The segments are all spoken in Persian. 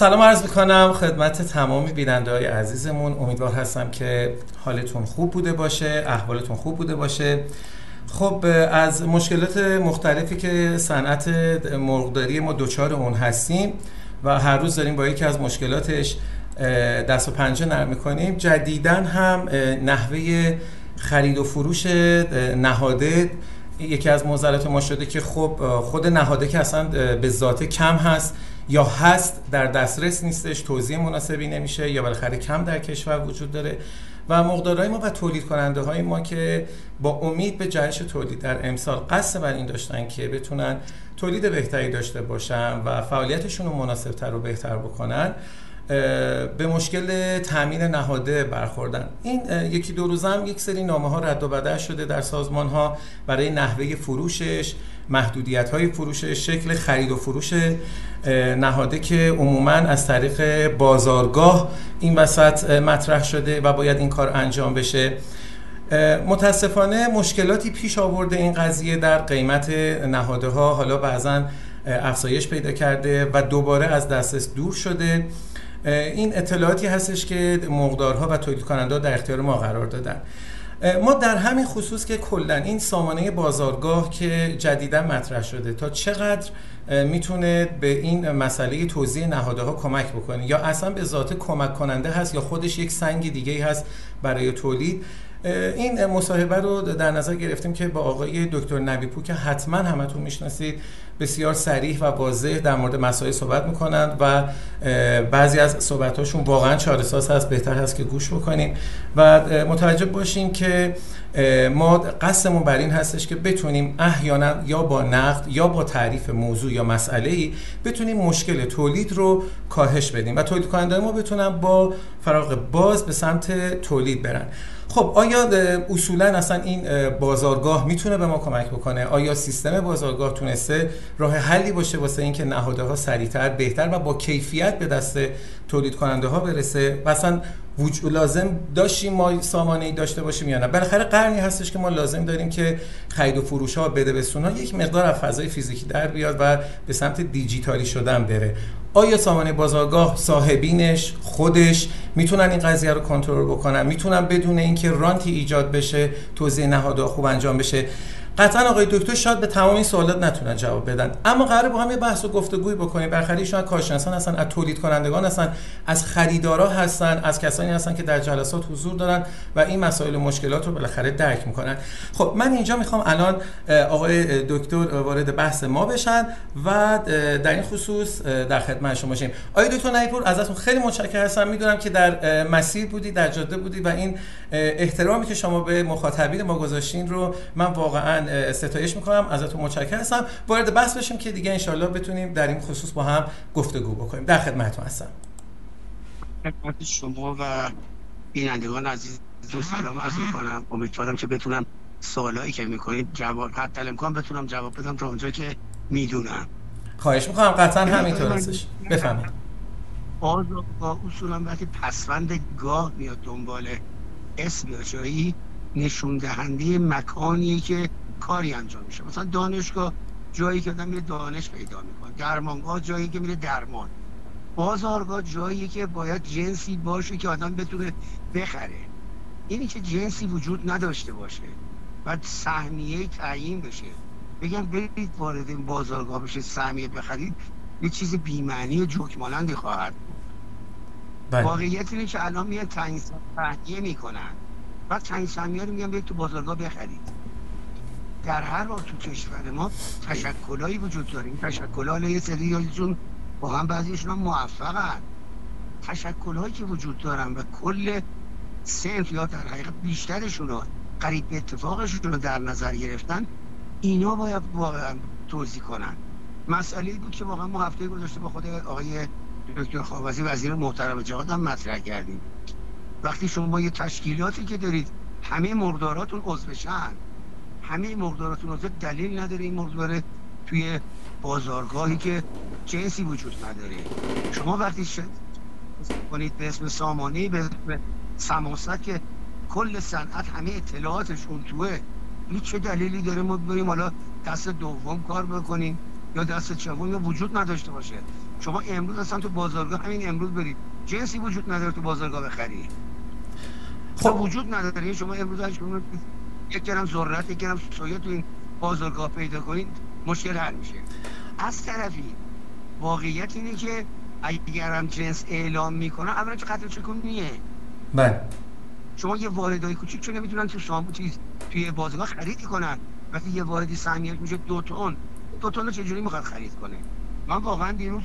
سلام عرض می‌کنم خدمت تمام بیننده های عزیزمون. امیدوار هستم که حالتون خوب بوده باشه احوالتون خوب بوده باشه. خب از مشکلات مختلفی که صنعت مرغداری ما دوچار اون هستیم و هر روز داریم با یکی از مشکلاتش دست و پنجه نرم می‌کنیم جدیدن هم نحوه خرید و فروش نهاده یکی از موزلات ما شده که خب خود نهاده که اصلا به ذات کم هست. یا هست در دسترس نیستش توضیح مناسبی نمیشه یا بالاخره کم در کشور وجود داره. و مقدارهای ما و تولید کننده های ما که با امید به جهش تولید در امسال قصد بر این داشتن که بتونن تولید بهتری داشته باشن و فعالیتشون رو مناسبتر و بهتر بکنن به مشکل تامین نهاده برخوردن. این یکی دو روز هم یک سری نامه ها رد و بدل شده در سازمان ها برای نحوه فروشش محدودیت های فروشش شکل خرید و فروش نهاده که عموما از طریق بازارگاه این وسط مطرح شده و باید این کار انجام بشه. متاسفانه مشکلاتی پیش آورده این قضیه در قیمت نهاده ها حالا بعضا افزایش پیدا کرده و دوباره از دسترس دور شده. این اطلاعاتی هستش که مقدارها و تولید کننده در اختیار ما قرار دادن. ما در همین خصوص که کلا این سامانه بازارگاه که جدیدا مطرح شده تا چقدر می‌تونه به این مسئله توزیع نهاده ها کمک بکنه؟ یا اصلا به ذات کمک کننده هست یا خودش یک سنگ دیگه هست برای تولید؟ این مصاحبه رو در نظر گرفتیم که با آقای دکتر نبیپور که حتما همتون می‌شناسید بسیار سریح و واضح در مورد مسائل صحبت می‌کنند و بعضی از صحبتاشون واقعا چارساز هست بهتر هست که گوش بکنیم و متوجه باشیم که ما قصدمون بر این هستش که بتونیم احیانا یا با نقد یا با تعریف موضوع یا مسئله ای بتونیم مشکل تولید رو کاهش بدیم و تولید کننده ما بتونن با فراغ باز به سمت تولید برن. خب آیا اصولا اصلا این بازارگاه می‌تونه به ما کمک بکنه؟ آیا سیستم بازارگاه تونسته راه حلی باشه واسه اینکه نهاده ها سریعتر بهتر و با کیفیت به دست تولید کننده ها برسه؟ و اصلا وجود لازم داشتیم ما سامانه ای داشته باشیم یا نه؟ بالاخره قرنی هستش که ما لازم داریم که خرید و فروش ها بده به یک مقدار از فضای فیزیکی در بیاد و به سمت دیجیتالی شدن بره. آیا سامانه بازارگاه صاحبینش خودش می‌تونن این قضیه رو کنترل بکنن؟ می‌تونن بدون اینکه رانتی ایجاد بشه توزیع نهادها خوب انجام بشه؟ قطعا آقای دکتر شاید به تمام این سوالات نتونن جواب بدن. اما قرار با هم یه بحث و گفتگوی بکنیم. بالاخره ایشون کارشناسان هستن از تولید کنندگان هستن از خریدارا هستن از کسانی هستن که در جلسات حضور دارن و این مسائل و مشکلات رو بالاخره درک می‌کنن. خب من اینجا می‌خوام الان آقای دکتر وارد بحث ما بشن و در این خصوص در خدمت شما باشیم آقای دکتر نیپور ازتون خیلی متشکرم. هستم. می‌دونم که در مسیر بودی در جاده بودی و این احترامی که شما به مخاطبین ما گذاشتین رو من واقعا ستایش می‌کنم ازتون متشکرم. هستم وارد بحث بشیم که دیگه انشالله بتونیم در این خصوص با هم گفتگو بکنیم. در خدمتتون هستم. خدمت شما و بینندگان عزیز دو سلام عرض می‌کنم امیدوارم که بتونم سوالایی که می‌کنید جواب حتی امکان بتونم جواب بدم تا اونجا که می‌دونم. خواهش می‌کنم. قطعا همینطور هستش. بفهمید آزادگاه اصولا وقتی پسوند گاه میاد دنبال اسم یا جایی نشون دهنده مکانیه که کاری انجام میشه. مثلا دانشگاه جایی که آدم میره دانش پیدا می‌کنه. درمانگاه جایی که میره درمان. بازارگاه جایی که باید جنسی باشه که آدم بتونه بخره. اینی که جنسی وجود نداشته باشه و سهمیه تعیین بشه. بگم برید وارد این بازارگاه بشه سهمیه بخرید یه چیز بیمعنی جوکمالندی خواهد بله. واقعیت اینه که الان میان تعیین سهمیه می‌کنن. بعد تعیین سهمیه رو میگن برید تو بازارگاه بخرید. در هر حال تو کشور ما تشکلایی وجود داریم تشکل یه سریاشون با هم بعضیشون هم موفقن. که وجود دارن و کل سنف یا در حقیقت بیشترشون رو قریب به اتفاقشون رو در نظر گرفتن اینا باید واقعا توضیح کنن. مسئله بود که واقعا ما هفته گذاشته با خود آقای دکتر خوابزی وزیر محترم جهاد هم مطرح کردیم. وقتی شما یه تشکیلاتی که دارید همه مرداراتون عضوشن همه مقداراتون رو دلیل نداره این مقدار توی بازارگاهی که جنسی وجود نداره. شما وقتی شد کنید به اسم سامانی به اسم سماست که کل صنعت همه اطلاعاتشون توه این چه دلیلی داره ما بریم حالا دست دوم کار بکنیم یا دست چهارم؟ یا وجود نداشته باشه. شما امروز اصلا تو بازارگاه همین امروز برید. جنسی وجود نداره تو بازارگاه بخری. خب. وجود نداره. شما امروز شما یک گرم ذرت یک گرم سویا تو این بازارگاه پیدا کنید مشکل حل میشه. از طرفی واقعیت اینه که اگرم جنس اعلام می‌کنن اولا چه قطع چکونیه بله. شما یه واردای کوچیک چون نمی‌تونن تو سامو چیز توی بازارگاه خرید کنن. وقتی یه واردی سهمیت میشه دو تن. دو تن رو چجوری می‌خواد خرید کنه؟ من واقعا دیروز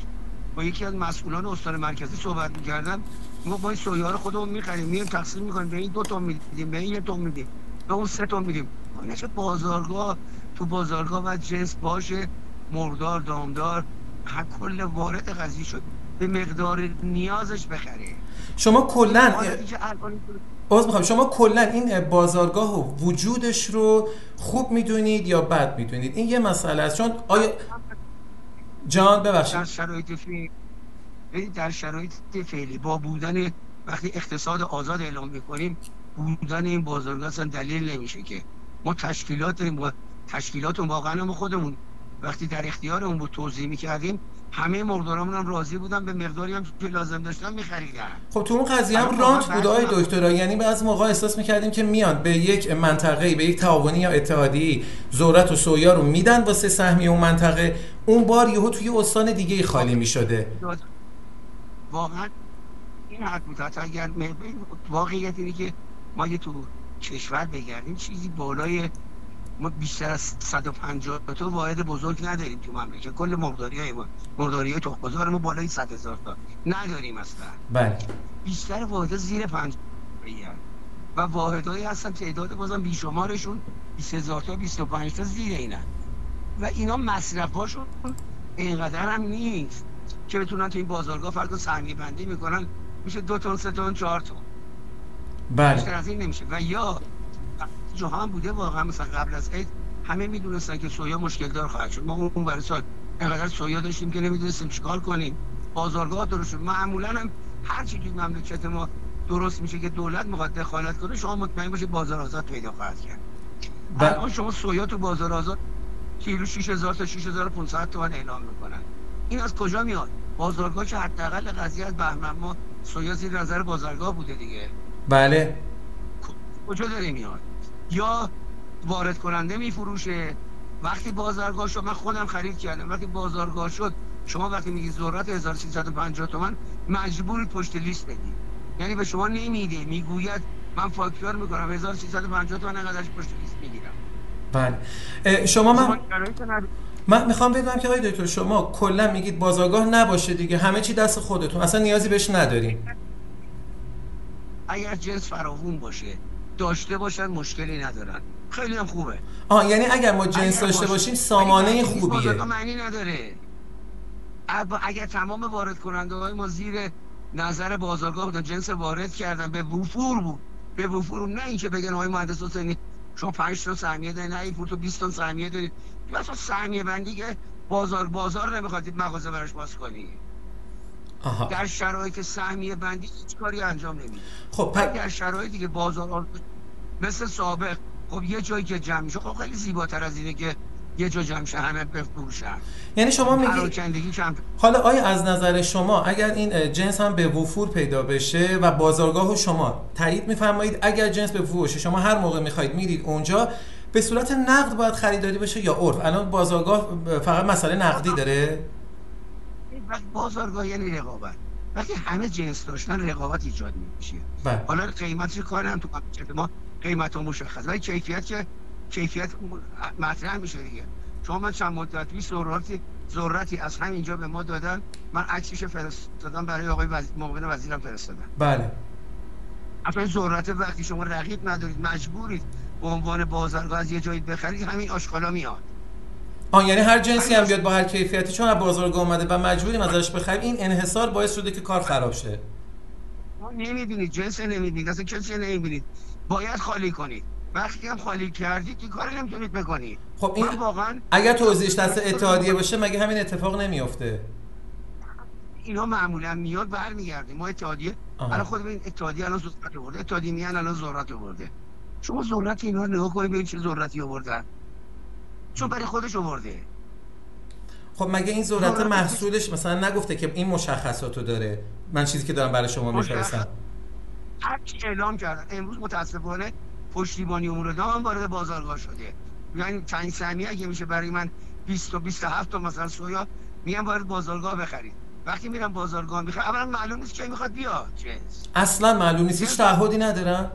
با یکی از مسئولان استان مرکزی صحبت می‌کردم. ما با این سویا رو خودمون می‌خریم. میریم تقسیم می‌کنیم. به این دو تن میدیم به این یه تن میدیم. به اون سه تن میدیم چه بازارگاه؟ تو بازارگاه و جنس باشه مردار دامدار هر کل وارد قضیه شد. به مقدار نیازش بخره. شما کلا باز می‌خوام. شما کلا این بازارگاه و وجودش رو خوب می‌دونید یا بد می‌دونید؟ این یه مسئله است. چون آیا جان ببخشید. در شرایط فعلی در شرایط فعلی با بودن وقتی اقتصاد آزاد اعلام می‌کنیم بودن این بازارگاه اصلا دلیل نمیشه که ما تشکیلات با تشکیلات واقعا ما خودمون وقتی در اختیار اون بود توضیح می‌کردیم همه مقدارامون هم راضی بودن به مقداری هم که لازم داشتن میخریدن. خب تو اون قضیه هم رانت بود آقای دکترا یعنی از موقع احساس می‌کردیم که میان به یک منطقه به یک تعاونی یا اتحادی ذرت و سویا رو میدن واسه سهمی اون منطقه. اون بار یهو توی استان دیگه خالی می‌شده. واقعا این حد بود. اگر واقعیت اینه که ما یه تو کشور بگردیم چیزی بالای ما بیشتر از 150 تا واحد بزرگ نداریم تو مملکت. کل مقداری های ما مقداری های تخم‌بازار ما بالای 100 هزار تا. نداریم اصلا. بله. بیشتر واحد زیر 50 و واحدهایی هستن تعداد بازم بیشمارشون 20 هزار تا 25 تا زیر اینن. و اینا مصرفاشون اینقدر هم نیست که بتونن تو این بازارگاه فرق سهمیه بندی می‌کنن میشه دو تن سه تن چهار تن. بله. این نمیشه. و یا جهان بوده واقعا مثلا قبل از عید همه می‌دونستن که سویا مشکل دار خواهد شد. ما اون برای سال انقدر سویا داشتیم که نمی‌دونستیم چیکار کنیم. بازارگاه درست شد. معمولا هم هر چیزی مملکت ما درست میشه که دولت می‌خواد دخالت کنه شما مطمئن باشید بازار آزاد پیدا خواهد کرد. الان شما سویا تو بازار آزاد کیلو 6000 تا 6500 تومان اعلام می‌کنن. این از کجا میاد؟ بازارگاه که حداقل قضیه از بهمن ما سویا زیر نظر بازارگاه بوده دیگه. بله. کجا داره میاد؟ یا وارد کننده میفروشه؟ وقتی بازارگاه شد من خودم خرید کردم. وقتی بازارگاه شد شما وقتی میگی ذرت 1350 تومن مجبور پشت لیست بدی یعنی به شما نمیده می‌گوید من فاکتور می‌کنم 1350 تومن انقدرش پشت لیست می‌گیرم. بله. شما من من می‌خوام بدونم که آقای دکتر شما کلا میگید بازارگاه نباشه دیگه. همه چی دست خودتون. اصلا نیازی بهش نداریم. اگر جنس فراوون باشه داشته باشن مشکلی ندارن. خیلی هم خوبه. آه یعنی اگر ما جنس داشته باشیم سامانه خوبیه. معنی نداره. اگر تمام وارد کننده های ما زیر نظر بازارگاه بودن جنس وارد کردن به وفور بود. به وفور نه اینکه بگن آقای مهندس حسینی شما 5 تا سهمیه دارید نه این تو 20 تا سهمیه دارید مثلا سهمیه بندی که بازار بازار نمی‌خواد مغازه براش باز کنی. آها. در شرایط سهمیه بندی هیچ کاری انجام نمیده. خب پ... در شرایطی که بازار مثل سابق خب یه جایی که جمع میشه خب خیلی زیباتر از اینه که یه جا جمع شه همه بفروشن یعنی شما میگی حالا آیا از نظر شما اگر این جنس هم به وفور پیدا بشه و بازارگاه شما تایید میفرمایید اگر جنس به وفور بشه شما هر موقع می‌خواید میرید اونجا به صورت نقد باید خریداری بشه یا عرف؟ الان بازارگاه فقط مسئله نقدی داره. بازارگاه یعنی رقابت. وقتی همه جنس داشتن رقابت ایجاد میشه. بله. حالا قیمت کار هم تو ما قیمت ها مشخص ولی کیفیت که کیفیت مطرح میشه دیگه. شما من چند مدت پیش ذراتی ذرتی از همینجا به ما دادن. من عکسش فرستادم برای آقای وزیر معاون وزیرم فرستادم بله. اصلا ذرت وقتی شما رقیب ندارید مجبورید به عنوان بازارگاه از یه جایی بخرید همین آشغالا میاد. آن یعنی هر جنسی هم بیاد با هر کیفیتی چون از بازارگاه اومده و مجبوریم ازش بخریم این انحصار باعث شده که کار خراب شه. ما نمی‌بینید جنس نمی‌بینید اصلا کسی نمی‌بینید باید خالی کنید وقتی هم خالی کردید که کاری نمی‌تونید بکنید خب این واقعا اگر توضیحش دست اتحادیه باشه مگه همین اتفاق نمیافته؟ اینا معمولا میاد برمیگرده. ما اتحادیه الان خود این اتحادیه الان ذرت آورده اتحادیه میان الان ذرت آورده. شما ذرت اینا رو نگاه کنید ببینید چه ذرتی آوردن. چون برای خودش آورده. خب مگه این ذرت محصولش مثلا نگفته که این مشخصاتو داره؟ من چیزی که دارم برای شما میفرستم هرچی اعلام کردن امروز متاسفانه پشتیبانی امور دام وارد بازارگاه شده. یعنی چند سهمیه اگه میشه برای من 20 تا 27 تا مثلا سویا میگم وارد بازارگاه بخرید. وقتی میرم بازارگاه می‌خوام اولا معلوم نیست کی می‌خواد بیاد. اصلا معلوم نیست. هیچ تعهدی ندارن؟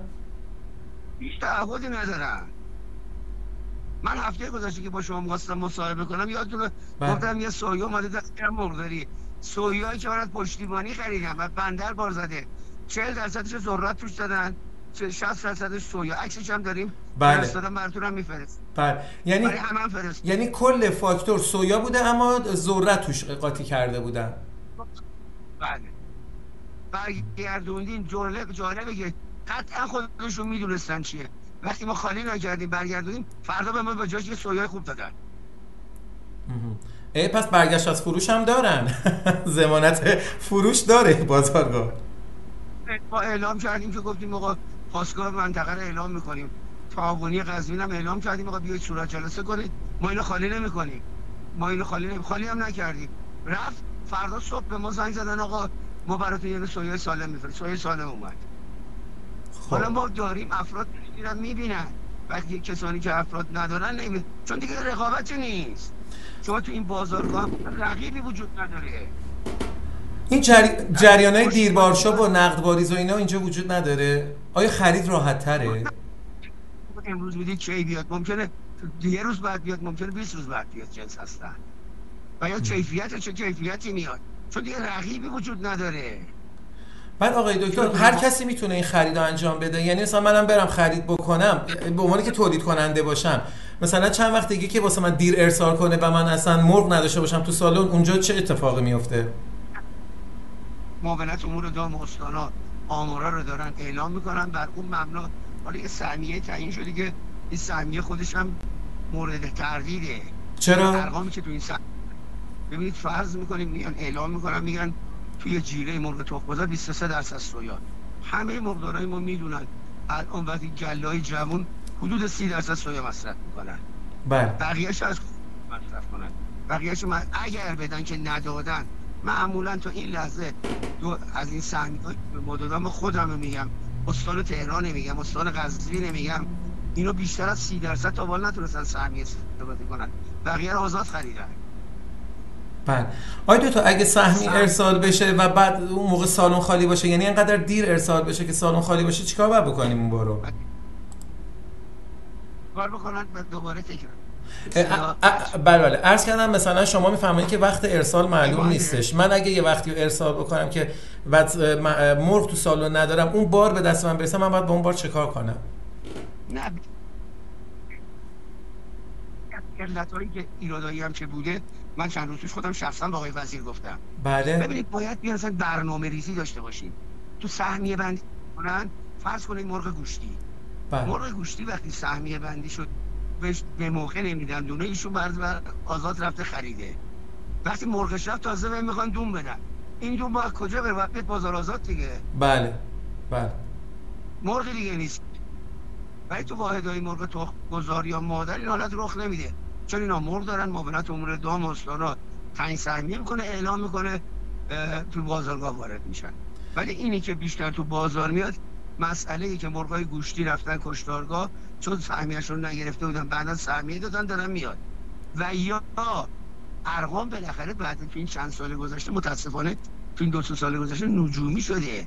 هیچ تعهدی ندارن. من هفته گذشته که با شما می‌خواستم مصاحبه کنم یادتونه؟ بله. گفتم یه سویا اومده دست مرغداری سویایی که من از پشتیبانی خریدم و بندر بار زده 40 درصدش ذرت توش دادن 60 درصدش سویا عکسش هم داریم. بله. فرستادم براتون هم میفرست بله. یعنی یعنی کل فاکتور سویا بوده اما ذرت توش قاطی کرده بودن. بله. برگردوندین جالب جالبه که قطعا خودشون می‌دونستن چیه. وقتی ما خالی نکردیم برگردونیم فردا به ما به جاش یه سویای خوب دادن. ای پس برگشت از فروش هم دارن. زمانت فروش داره بازارگاه. ما اعلام کردیم که گفتیم آقا پاسگاه منطقه رو اعلام می‌کنیم. تعاونی قزوین هم اعلام کردیم آقا بیاید صورت جلسه کنید. ما اینو خالی نمی‌کنیم. ما اینو خالی نمی... خالی هم نکردیم. رفت فردا صبح به ما زنگ زدن آقا ما براتون یه سویه سالم میفرستیم. سویه سالم اومد. حالا ما داریم افراد میرن می‌بینن. وقتی کسانی که افراد ندارن نمی چون دیگه رقابتی نیست. شما تو این بازارگاه رقیبی وجود نداره. این جری... جریان های دیربارشا و نقدواریز و اینا اینجا وجود نداره؟ آیا خرید راحت تره؟ امروز بودی کی بیاد؟ ممکنه یه روز بعد بیاد ممکنه 20 روز بعد بیاد جنس هستن. و یا کیفیت چه کیفیتی میاد؟ چون دیگه رقیبی وجود نداره. بعد آقای دکتر هر کسی می‌تونه این خرید رو انجام بده. یعنی مثلا منم برم خرید بکنم به عنوانی که تولید کننده باشم. مثلا چند وقت دیگه که واسه من دیر ارسال کنه و من اصلا مرغ نداشته باشم تو سالن اونجا چه اتفاقی میفته معاونت امور دام استانا آمارا رو دارن اعلام می‌کنن بر اون مبنا حالا یه سهمیه تعیین شده که این سهمیه خودش هم مورد تردیده. چرا؟ ارقامی که تو این سهمیه ببینید فرض می‌کنیم میان اعلام می‌کنن میگن توی جیره مرغ تخم بازار 23 درصد سویا. همه مرغدارای ما می‌دونن الان وقتی گلای جوون حدود 30 درصد سویا مصرف می‌کنن. بله. بقیه‌اش از مصرف کنن. بقیه‌اش من اگر بدن که ندادن معمولا تا این لحظه دو از این سهمی به مدادام خودم میگم. استان تهران میگم استان قزوین میگم اینو بیشتر از 30 درصد تا وال نتونستن سهمی استفاده کنن. بقیه رو آزاد خریدن. بله. آیا دو تا اگه سهمی ارسال بشه و بعد اون موقع سالن خالی باشه یعنی اینقدر دیر ارسال بشه که سالن خالی باشه چیکار باید بکنیم اون بارو کار بکنن دوباره تکرار. بله بله. عرض کردم مثلا شما می‌فهمید که وقت ارسال معلوم نیستش. من اگه یه وقتی ارسال بکنم که بعد مرغ تو سالن ندارم اون بار به دست من برسه من باید با اون بار چکار کنم؟ نه علت هایی که ایرادایی هم چه بوده؟ من چند روز پیش خودم شخصا با آقای وزیر گفتم. بله. ببینید باید بیان برنامه ریزی داشته باشیم. تو سهمیه بندی کنن فرض کنید مرغ گوشتی. بله. مرغ گوشتی وقتی سهمیه بندی شد بهش به موقع نمیدن دونه ایشون بر آزاد رفته خریده. وقتی مرغش رفت تازه به می‌خوان دون بدن. این دون باید کجا بره؟ باید بازار آزاد دیگه. بله. بله. مرغ دیگه نیست. ولی تو واحدهای مرغ تخم گذار یا مادر این حالت رخ نمیده. چون اینا مرغ دارن معاونت امور دام استانا تعیین سهمیه می‌کنه اعلام می‌کنه تو بازارگاه وارد میشن. ولی اینی که بیشتر تو بازار میاد مسئله ای که مرغای گوشتی رفتن کشتارگاه چون سهمیهشون نگرفته بودن بعدا سهمیه دادن دارن میاد. و یا ارقام بالاخره بعد تو این چند سال گذشته متاسفانه تو این دو سال گذشته نجومی شده.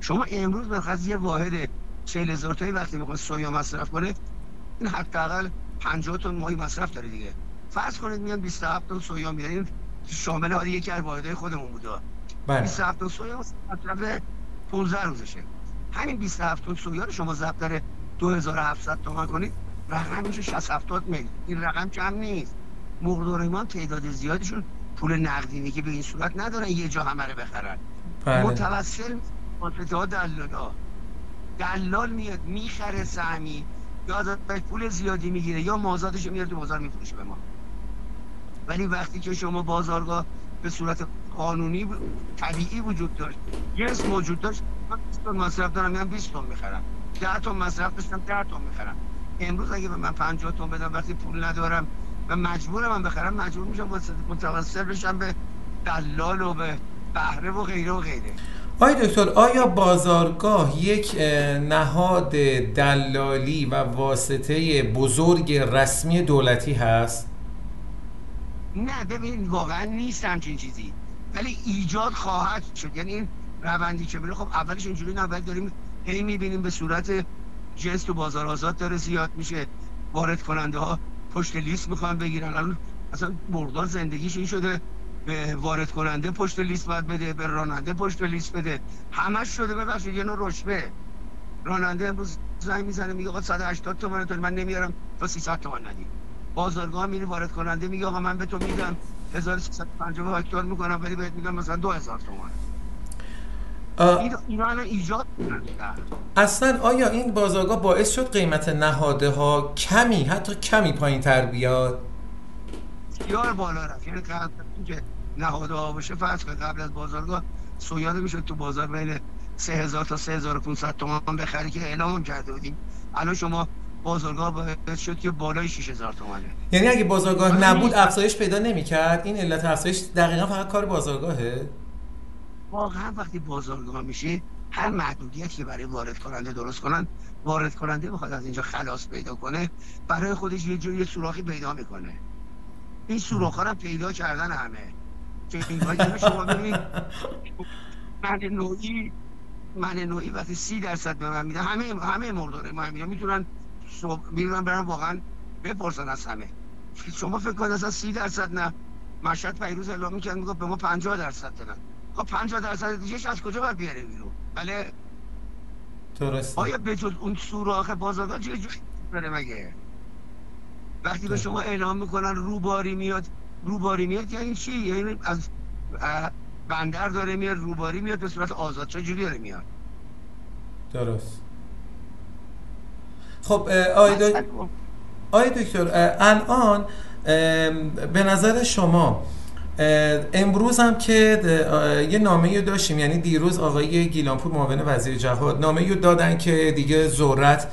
شما امروز بخواست یه واحد 40 هزار تایی وقتی می‌خواد سویا مصرف کنه این حداقل 50 تن ماهی مصرف داره دیگه. فرض کنید میان 27 تن سویا میارین شامل حالی یکی از واحدهای خودمون بوده. بله. 27 تن سویا مصرف 15 روزشه. همین 27 تن سویا رو شما ضبط داره 2700 تومان کنید رقم میشه 60 70 میلیون این رقم کم نیست. مقدار تعداد زیادشون پول نقدینی که به این صورت ندارن یه جا همه رو بخرن. بله. متوسل ها دلالا. دلال میاد می‌خره سهمی. یا از پول زیادی می‌گیره یا مازادش میاره تو بازار میفروشه به ما. ولی وقتی که شما بازارگاه به صورت قانونی طبیعی وجود داشت جنس موجود داشت من 20 مصرف دارم میگم 20 تن می‌خرم. 10 تن مصرف داشتم 10 تن می‌خرم. امروز اگه به من 50 تن بدم وقتی پول ندارم و مجبورم من بخرم مجبور میشم متوسل بشم به دلال و به بهره و غیره و غیره. آی دکتر آیا بازارگاه یک نهاد دلالی و واسطه بزرگ رسمی دولتی هست؟ نه ببین واقعا نیست همچین چیزی. ولی ایجاد خواهد شد. یعنی این روندی که میره خب اولش اینجوری اول داریم هی می‌بینیم به صورت جنس تو بازار آزاد داره زیاد میشه وارد کننده ها پشت لیست می‌خوان بگیرن. الان اصلا بردار زندگیش این شده. به وارد کننده پشت لیست باید بده به راننده پشت لیست بده. همش شده ببخشید یه نوع رشبه راننده امروز زنگ می‌زنه میگه آقا 180 تومن تو من نمیارم تا 300 تومن ندی. بازارگاه میری وارد کننده میگه آقا من به تو میدم 1350 هکتار می‌کنم ولی بهت میگم مثلا 2000 تومن اینا ایجاد اصلا آیا این بازارگاه باعث شد قیمت نهاده ها کمی حتی کمی پایین تر بیاد؟ بسیار بالا رفت. یعنی که نهاده ها باشه فرض کنید قبل از بازارگاه سویاده می‌شد تو بازار بین 3000 تا 3500 تومان بخری که اعلام کرده بودیم. الان شما بازارگاه باید شد که بالای 6000 تومانه. یعنی اگه بازارگاه نبود افزایش پیدا نمی‌کرد؟ این علت افزایش دقیقا فقط کار بازارگاهه؟ واقعا وقتی بازارگاه میشه هر محدودیتی که برای وارد کننده درست کنن وارد کننده بخواد از اینجا خلاص پیدا کنه برای خودش یه جوری سوراخی پیدا می‌کنه. این سوراخ هم پیدا کردن همه. شما ببینید. من نوعی من نوعی وقتی سی درصد به من میده همه همه مرداره ما می‌تونن میرن برن واقعا بپرسن از همه. شما فکر کنید اصلا سی درصد نه. مشهد پیروز اعلام می‌کرد می‌گفت به ما 50 درصد دادن. خب 50 درصد دیگه از کجا باید بیاره بیرون؟ بله. درست آیا به جز اون سوراخ بازارگاه چه جوری بره مگه؟ وقتی به شما اعلام می‌کنن روباری میاد روباری میاد یعنی چی؟ یعنی از بندر داره میاد روباری میاد به صورت آزاد چه جوری داره میاد؟ درست. خب آی دکتر الان به نظر شما امروز هم که یه نامه داشتیم یعنی دیروز آقای گیلانپور معاون وزیر جهاد نامه دادن که دیگه ذرت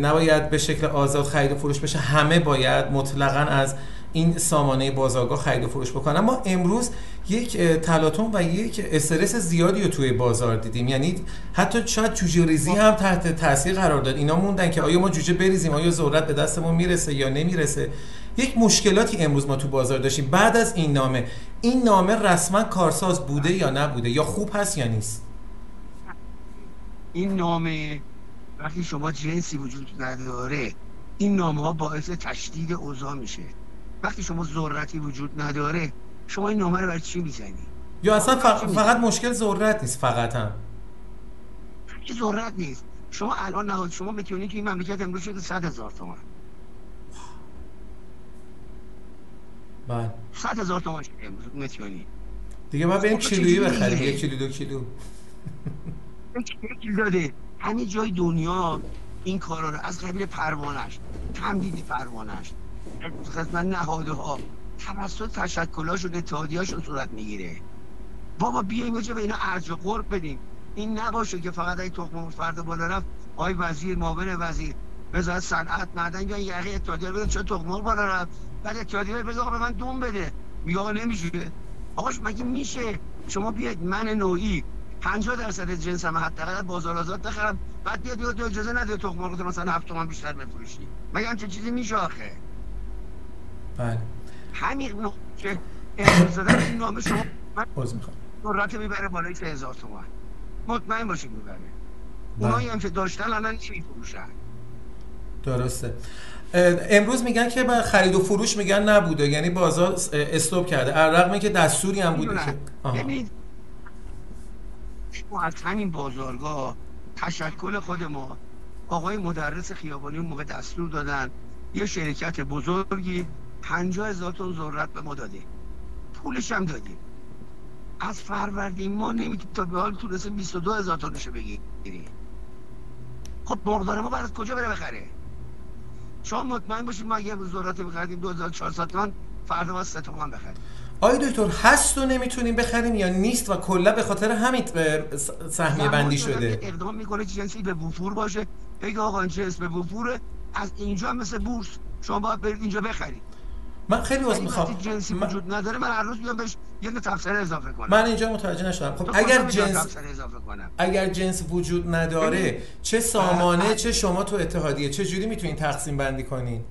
نباید به شکل آزاد خرید و فروش بشه. همه باید مطلقا از این سامانه بازارگاه خرید و فروش بکنن. اما امروز یک تلاطم و یک استرس زیادی رو توی بازار دیدیم. یعنی حتی شاید جوجه ریزی هم تحت تاثیر قرار داد. اینا موندن که آیا ما جوجه بریزیم؟ آیا ذرت به دستمون می‌رسه یا نمی‌رسه؟ یک مشکلاتی امروز ما تو بازار داشتیم. بعد از این نامه این نامه رسما کارساز بوده یا نبوده؟ یا خوب هست یا نیست؟ این نامه وقتی شما جنسی وجود نداره این نامه ها باعث تشدید اوضاع میشه. وقتی شما ذرتی وجود نداره شما این نامه رو برای چی می‌زنی؟ یا اصلا فقط, فقط مشکل ذرت نیست فقط هم ذرت نیست. شما الان نهاد شما می‌تونید که این مملکت امروز شده 100 هزار تومان. بله. 100 هزار تومان شده امروز می‌تونی. دیگه ما بریم کیلویی بخریم یک کیلو دو کیلو. یک داده. همه جای دنیا این کارا رو از قبیل پروانش تمدید پروانش خدمت نهاده ها توسط تشکلاشون اتحادیهاشون صورت می‌گیره. بابا بیایم به اینا ارج و قرب بدیم. این نباشه که فقط این تخم فرد بالا رفت آی وزیر معاون وزیر وزارت صنعت معدن یا یقه اتحادیه بده چه تخم بالا رفت؟ بعد اتحادیه آقا به من دوم بده. میگه آقا نمیشه. آقاش مگه میشه؟ شما بیاید من نوعی 50 درصد جنس هم حداقل بازار آزاد بخرم بعد بیاد اجازه نده تخم مرغ مثلا 7 تومن بیشتر بفروشی. مگه همچین چیزی میشه آخه؟ بله. همین که امروز دادن این نامه شما من باز می‌خوام. سرعت می‌بره بالای 3000 تومن مطمئن باشید می‌بره. اونایی هم که داشتن الان چی میفروشن درسته امروز میگن که به خرید و فروش میگن نبوده. یعنی بازار استوب کرده. رغم که دستوری هم بوده که ببینید. از همین بازارگاه تشکل خود ما آقای مدرس خیابانی موقع دستور دادن. یه شرکت بزرگی پنجاه هزار تن ذرت به ما داده پولش هم دادیم. از فروردین ما نمی‌تونیم تا به حال تونسته 22 هزار تنشو بگیریم. خب مقدار ما برای کجا بره بخره؟ شما مطمئن باشید ما اگه ذرت بخریم 2400 تومن فردا ما 3 تومن بخریم. آیا دکتر هست و نمی‌تونیم بخریم یا نیست و کلا به خاطر همین سهمیه بندی شده؟ اقدام می‌کنه جنسی به وفور باشه. بگه آقا این جنس به وفور از اینجا مثل بورس. شما باید برید اینجا بخرید. من خیلی واسه می‌خوام جنسی من, وجود نداره من هر روز بیام بهش یه دونه تفسیر اضافه کنم. من اینجا متوجه نشدم. خب اگر جنس اضافه کنم؟ اگر جنس وجود نداره ببین. چه سامانه اه. چه شما تو اتحادیه چه جوری می‌تونین تقسیم بندی کنین؟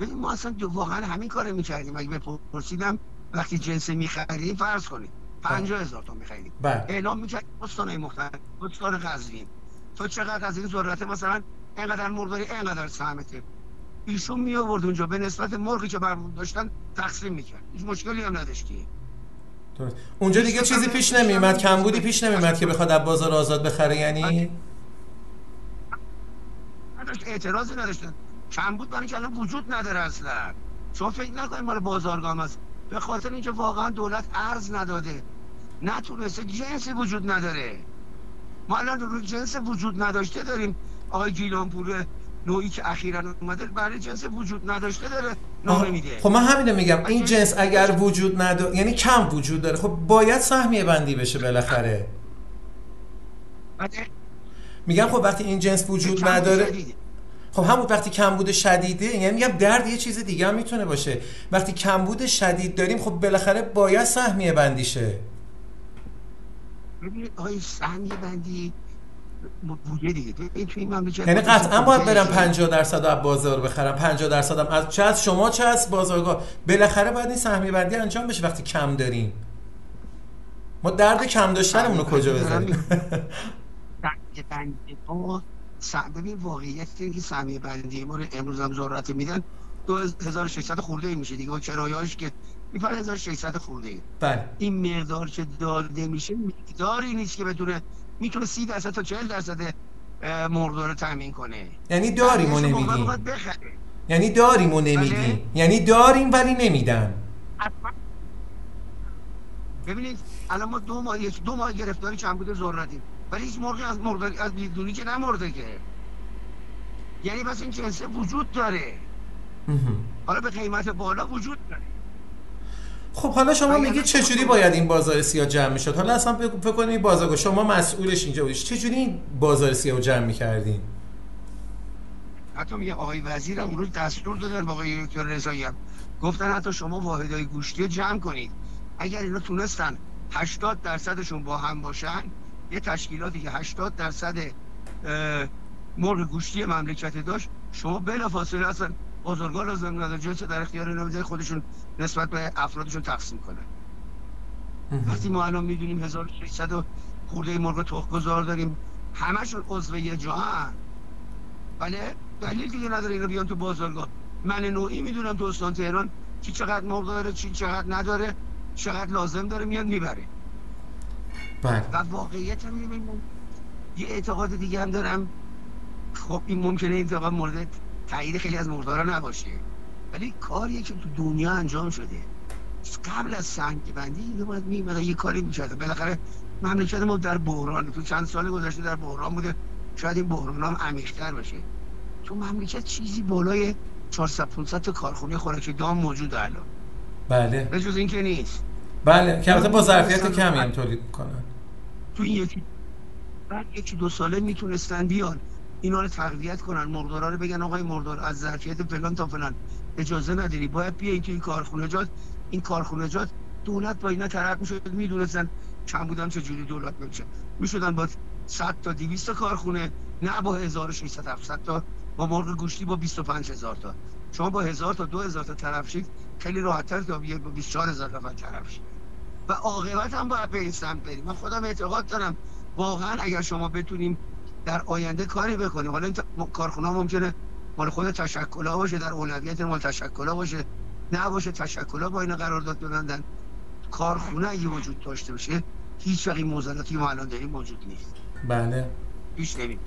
ببین ما اصلا دو واقعا همین کارو می‌کردیم. اگه بپرسیدم وقتی جنس می‌خریم فرض کنید 50 هزار تا می‌خریم بله. اعلام می‌کرد استانهای مختلف استان قزوین تو چقدر از این ذرت مثلا اینقدر مرداری اینقدر سهمته ایشون می آورد اونجا. به نسبت مرغی که برمون داشتن تقسیم می‌کرد هیچ مشکلی هم نداشت که. اونجا دیگه چیزی پیش نمیومد کمبودی پیش نمیومد که بخواد از بازار آزاد بخره یعنی؟ نداشت. اعتراضی نداشتن کم بود برای که الان وجود نداره اصلا. شما فکر نکنید مال بازارگاه است به خاطر اینکه واقعا دولت ارز نداده. نتونسته جنسی وجود نداره. ما الان روی جنس وجود نداشته داریم. آقای گیلانپور نوعی که اخیرا اومده برای جنس وجود نداشته داره نامه میده. خب من همینو میگم این جنس اگر وجود نداره یعنی کم وجود داره خب باید سهمیه بندی بشه بالاخره. بعد میگم خب وقتی این جنس وجود نداره. خب همون وقتی کمبود شدیده یعنی میگم درد یه چیز دیگه هم می‌تونه باشه. وقتی کمبود شدید داریم خب بالاخره باید سهمیه بندی شه. سهمیه بندی بوده دیگه. این توی این یعنی قطعا باید برم شده. 50 درصد از بازار بخرم 50 درصد هم از چه از شما چه از بازارگاه؟ بالاخره باید این سهمیه بندی انجام بشه وقتی کم داریم. ما درد کم داشتنمون رو کجا س- ببین واقعیت اینه که سهمیه بندی ما رو امروز هم ذرت میدن. 2600 خورده ای میشه دیگه. با کرایه‌اش که میپره 1600 خورده. ای بله. این مقدار که داده میشه مقداری نیست که بتونه می‌تونه 30 درصد تا 40 درصد مرغدار رو تامین کنه. یعنی داریم و نمیدیم. یعنی داریم و نمیدیم. بله. یعنی داریم ولی نمیدن. ببینید الان ما دو ماه یک دو ماه گرفتاری کمبود ذرتیم ولی هیچ مرغی از مرغ از بیدونی که نمرده که. یعنی بس این جنسه وجود داره. حالا به قیمت بالا وجود داره. خب حالا شما اگر- میگید چجوری باید این بازار سیاه جمع می‌شد؟ حالا اصلا فکر کنید این بازار شما مسئولش اینجا بودید چجوری این بازار سیاه رو جمع می‌کردین؟ حتی میگه آقای وزیر اون روز دستور دادن با آقای دکتر رضایی گفتن حتی شما واحدهای گوشتی رو جمع کنید. اگر اینا تونستن 80 درصدشون با هم باشن یه تشکیلاتی که 80 درصد مرغ گوشتی مملکت داشت شما بلافاصله اصلا لازم نداره جنس در اختیار اینا بذاری خودشون نسبت به افرادشون تقسیم کنن. وقتی ما الان می‌دونیم 1600 و خورده مرغ تخم‌گذار داریم همشون عضو یه جا هن. بله؟ دلیل دیگه نداره اینا بیان تو بازارگاه. من نوعی می‌دونم تو استان تهران چی چقدر مرغ داره چی چقدر نداره چقدر لازم داره میاد می‌بره بله. و واقعیت هم می‌بینم یه اعتقاد دیگه هم دارم. خب این ممکنه این مورد تایید خیلی از مردارا نباشه. ولی کاریه که تو دنیا انجام شده. قبل از سنگ بندی اینو باید میمد یه کاری می‌کرده بالاخره مملکت ما در بحران تو چند سال گذشته در بحران بوده. شاید این بحران هم عمیق‌تر باشه. تو مملکت چیزی بالای 400 500 تا کارخونه خوراک دام موجود الان. بله. به جز این که نیست. بله. که با ظرفیت کمی هم تولید می‌کنن تو این یکی بعد یکی دو ساله می‌تونستن بیان. اینا رو تقویت کنن مقدارا رو بگن آقای مقدار از ظرفیت فلان تا فلان. اجازه نداری. باید بیای تو این کارخونجات این کارخونجات دولت با اینا طرف می‌شد می‌دونستن کم بودن چجوری دولت میشه می‌شدن با 100 تا 200 تا کارخونه نه با 1600 700 تا با مرغ گوشتی با 25000 تا. شما با 1000 تا 2000 تا طرف شید خیلی راحت‌تر تا با 24000 نفر طرف شید. و عاقبت هم باید به این سمت بریم. من خودم اعتقاد دارم واقعا اگر شما بتونیم در آینده کاری بکنیم. حالا این کارخونه ممکنه مال خود تشکل ها باشه در اولویت مال تشکل ها باشه. نه باشه تشکل ها با این قرارداد ببندن. کارخونه اگه وجود داشته باشه هیچ وقت این موزلاتی ما الان داریم موجود نیست. بله. پیش نمیم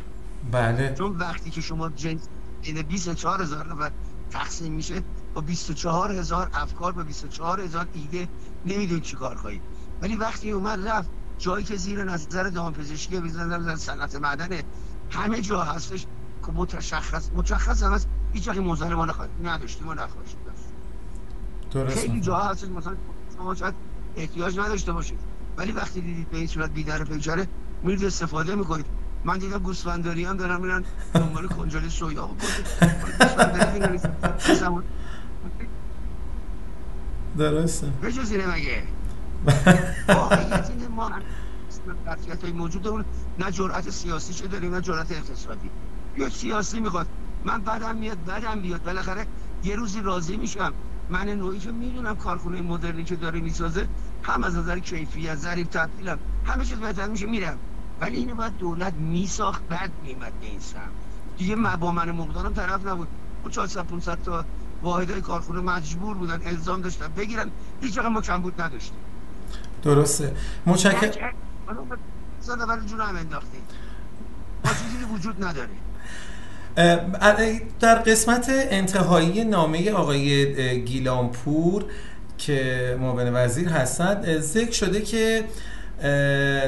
بله. چون وقتی که شما جنس این 24 هزار نفر تقسیم میشه با 24 هزار افکار با 24 هزار ایده نمیدون چی کار خواهید ولی وقتی اومد رفت جایی که زیر نظر دامپزشکی و نظر صنعت معدن همه جا هستش. که متشخص مشخص هم هست. هیچ وقتی موزل ما نخواهد نداشتیم و نخواهید داشت خیلی. جا هستش. مثلا شما شاید احتیاج نداشته باشید. ولی وقتی دیدید به این صورت بیدر پیچاره میرید استفاده می‌کنید. من دیدم گوسفنداری هم دارن میرن دنبال کنجالی سویا و درسته. به جز اینه مگه. واقعیت اینه ما موجود اون نه جرأت سیاسی چه داریم نه جرأت اقتصادی. یا سیاسی می‌خواد. من بدم میاد بدم بیاد بالاخره یه روزی راضی میشم. من نوعی که می‌دونم کارخونه مدرنی که داره می‌سازه هم از نظر کیفیت ظریف تبدیلم. همه چیز بهتر میشه میرم. ولی اینو باید دولت میساخت بعد میمد به این سم دیگه با من مقدارم طرف نبود. اون 400 500 تا واحدهای کارخونه مجبور بودن الزام داشتن بگیرن. هیچ ما کمبود نداشتیم. درسته. متشکرم. زده ولی جون هم انداختیم. ما چیزی وجود نداره. در قسمت انتهایی نامه آقای گیلانپور که معاون وزیر هستند ذکر شده که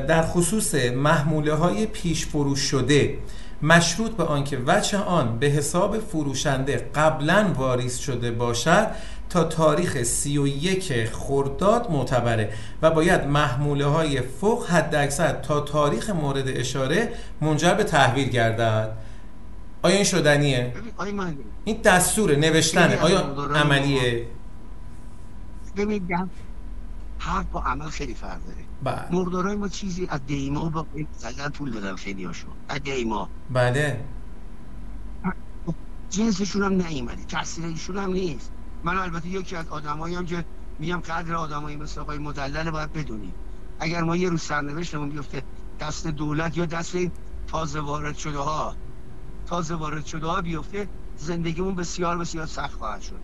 در خصوص محموله های پیش فروش شده مشروط به آنکه وجه آن به حساب فروشنده قبلا واریز شده باشد تا تاریخ 31 خرداد معتبره و باید محموله های فوق حد اکثر تا تاریخ مورد اشاره منجر به تحویل گردد. آیا این شدنیه؟ این دستور نوشتنه آیا عملیه؟ ببینید حرف با عمل خیلی فرق داره. بله. مردارای ما چیزی از دیما با زدن پول دادن خیلی هاشون از دیما. بله. جنسشون هم نیومده تحصیل ایشون هم نیست. من البته یکی از آدمایی هم که میگم قدر آدمایی مثل آقای مدلل باید بدونیم. اگر ما یه روز سرنوشتمون بیفته دست دولت یا دست تازه وارد شده ها تازه وارد شده ها بیفته زندگیمون بسیار بسیار سخت خواهد شد.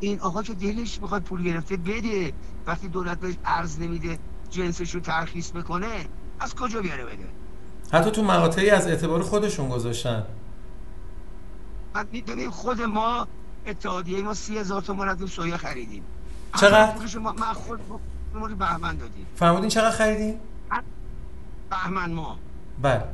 این آقا که دلش می‌خواد پول گرفته بده. وقتی دولت بهش ارز نمیده جنسش رو ترخیص بکنه از کجا بیاره بده؟ حتی تو مقاطعی از اعتبار خودشون گذاشتن. ببین خود ما اتحادیه ما سی هزار تومان از سویا خریدیم. چقدر؟ ما من خود مورد بهمن دادیم. فرمودین چقدر خریدیم؟ بهمن ما. بله.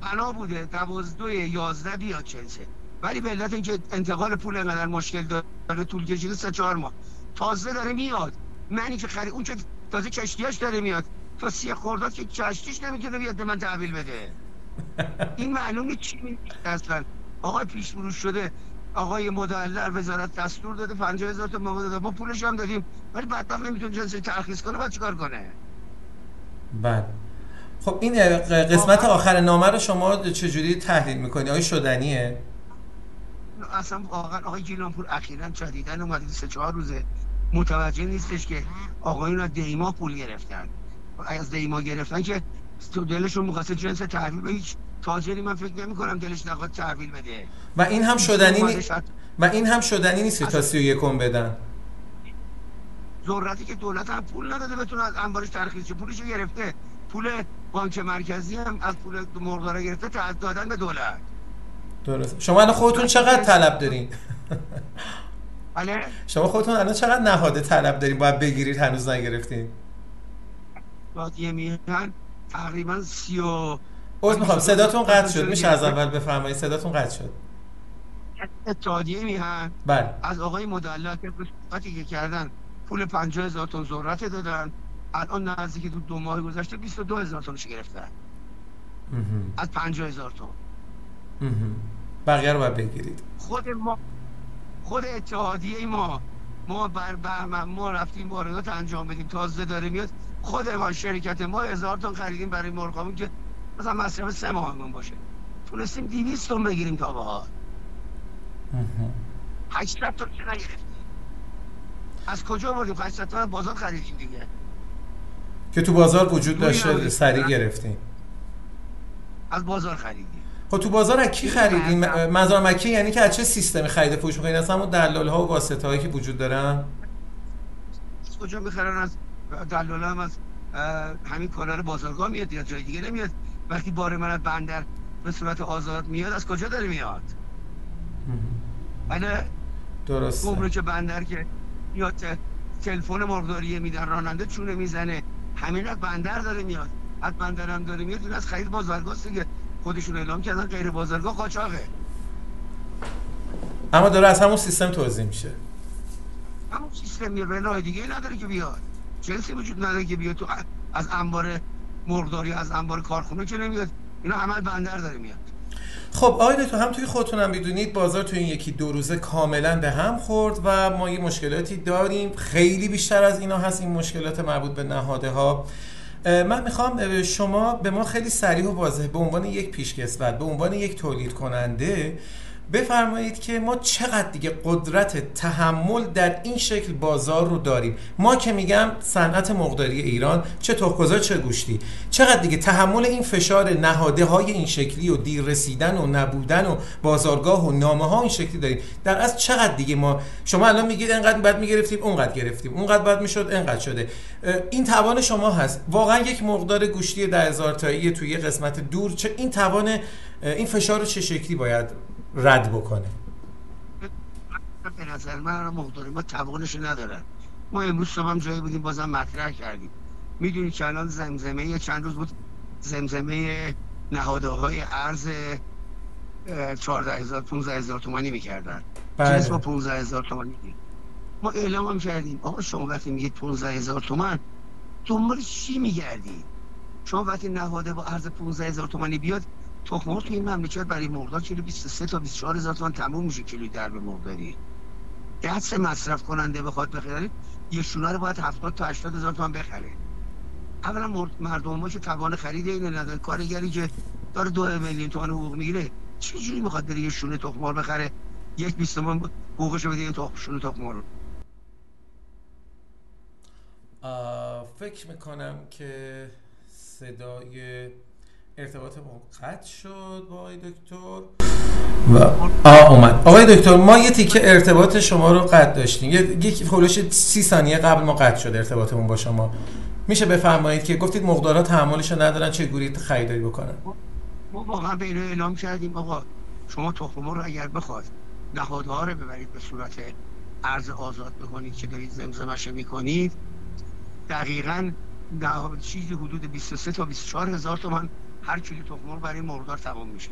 بنا بوده دوازدو یازده بیاد چنسه. ولی به علت اینکه انتقال پول انقدر مشکل داره طول کشیده سه چهار ماه. تازه داره میاد. منی که خرید اون که تازه کشتیاش داره میاد. تا سی خورداد که کشتیش نمی‌تونه بیاد به من تحویل بده. این معلومه چی میگه اصلا؟ آقای پیش شده آقای مدلل وزارت دستور داده 50 هزار تا مواد داده. ما پولش هم دادیم. ولی بعد نمی‌تونه جنسی ترخیص کنه بعد چیکار کنه؟ بله خب این قسمت آخر نامه رو شما چجوری تحلیل می‌کنی؟ آیا شدنیه؟ اصلا واقعا آقای گیلانپور اخیرا جدیدن اومده سه چهار روزه. متوجه نیستش که آقایون از دیما پول گرفتن. از دیما گرفتن که تو دلشون می‌خواسته جنس تحویل هیچ تاجری من فکر نمی کنم دلش نخواد تحویل بده. و این هم شدنی نی... و این هم شدنی نیست تا سی و یکم بدن. ذرتی که دولت هم پول نداده بتونه از انبارش ترخیص پولش گرفته. پول بانک مرکزی هم از پول مقدار گرفته تا دادن به دولت. درست. شما الان خودتون چقدر طلب دارین؟ بله؟ شما خودتون الان چقدر نهاده طلب دارین؟ باید بگیرید هنوز نگرفتین. یه میهن تقریبا سی و عوض می‌خوام. صداتون قطع شد. میشه از اول بفرمایید. صداتون قطع شد. اتحادیه میهن بله. از آقای مدلل که که کردن پول 50 هزار تن ذرت دادن. الان نزدیک دو, دو ماه گذشته 22 هزار تنش گرفتن از 50 هزار تن. بقیه رو باید بگیرید. خود ما خود اتحادیه ما. ما بر بهمن ما رفتیم واردات انجام بدیم. تازه داره میاد. خود ما شرکت ما هزار تن خریدیم برای مرغامون که مثلا مصرف سه ماهمون باشه. تونستیم 200 تن بگیریم تا به حال. 800 تن چه نگرفتیم؟ از کجا بردیم 800 تن بازار خریدیم دیگه. که تو بازار وجود داشته سریع گرفتیم. از بازار خریدیم. خب تو بازار از کی خریدین مزار مکی یعنی که از چه سیستمی خرید فروش می‌کنین اصلا همون دلال ها و واسطه هایی که وجود دارن؟ کجا می‌خرن؟ از دلال هم از همین کانال بازارگاه میاد یا جای دیگه نمیاد؟ وقتی بار من از بندر به صورت آزاد میاد از کجا داره میاد؟ بله. درسته. که بندر که میاد تلفن مرغداری میدن راننده چونه می‌زنه همین از بندر داره میاد. از بندر هم داره میاد از خرید بازارگاه دیگه. خودشون اعلام کردن غیر بازارگاه قاچاقه. اما داره از همون سیستم توضیح میشه. همون سیستم یه راه دیگه نداره که بیاد. جنسی وجود نداره که بیاد تو از انبار مرغداری از انبار کارخونه که نمیاد اینا عمل بندر داره میاد. خب آقای تو هم توی خودتونم می‌دونید بازار توی این یکی دو روزه کاملا به هم خورد و ما یه مشکلاتی داریم. خیلی بیشتر از اینا هست این مشکلات مربوط به نهاده ها من می‌خوام شما به ما خیلی سریع و واضح به عنوان یک پیشکسوت به عنوان یک تولید کننده بفرمایید که ما چقدر دیگه قدرت تحمل در این شکل بازار رو داریم. ما که میگم صنعت مقداری ایران چه تخمگذار چه گوشتی. چقدر دیگه تحمل این فشار نهاده های این شکلی و دیر رسیدن و نبودن و بازارگاه و نامه ها این شکلی داریم. در از چقدر دیگه ما شما الان میگید انقدر بعد می‌گرفتیم اونقدر گرفتیم. اونقدر بعد می‌شد انقدر شده. این توان شما هست. واقعا یک مقدار گوشتی 10000 تایی توی قسمت دور چه این توان این فشار رو چه شکلی باید رد بکنه. به نظر من مقداری ما توانش ندارن. ما امروز صبح هم جایی بودیم بازم مطرح کردیم. می‌دونید که الان زمزمه چند روز بود زمزمه نهاده های ارز 14 هزار 15 هزار تومانی می‌کردن. بله. چیز با 15 هزار تومانی ما اعلام هم کردیم آقا شما وقتی میگید 15 هزار تومن دنبال چی میگردید شما وقتی نهاده با ارز 15 هزار تومانی بیاد تخم مرغ این مملکت برای مرغدار کیلو 23 تا 24 هزار تومان تموم میشه کیلوی در به مرغداری. دست مصرف کننده بخواد بخره یه شونه رو باید 70 تا 80 هزار تومان بخره. اولا مردم ما که توان خرید اینو ندارن. کارگری که داره دو میلیون تومان حقوق می‌گیره چه جوری می‌خواد بره یه شونه تخم مرغ بخره؟ یک بیستم حقوقش بده این تخم شونه تخم مرغ. فکر می‌کنم که صدای ارتباطمون قطع شد با آقای دکتر. و آ اومد. آقای دکتر ما یه تیکه ارتباط شما رو قطع داشتیم. یک فولوش سی ثانیه قبل ما قطع شد ارتباطمون با شما. میشه بفرمایید که گفتید مقدارا تحملش ندارن چه گوری خریداری بکنن؟ ما واقعا به اینو اعلام کردیم آقا شما تخم رو اگر بخواد نهادها رو ببرید به صورت ارز آزاد بکنید که دارید زمزمش می‌کنید. دقیقا چیزی حدود 23 تا 24 هزار تومان هر کیلو تخم برای مرغدار تمام میشه.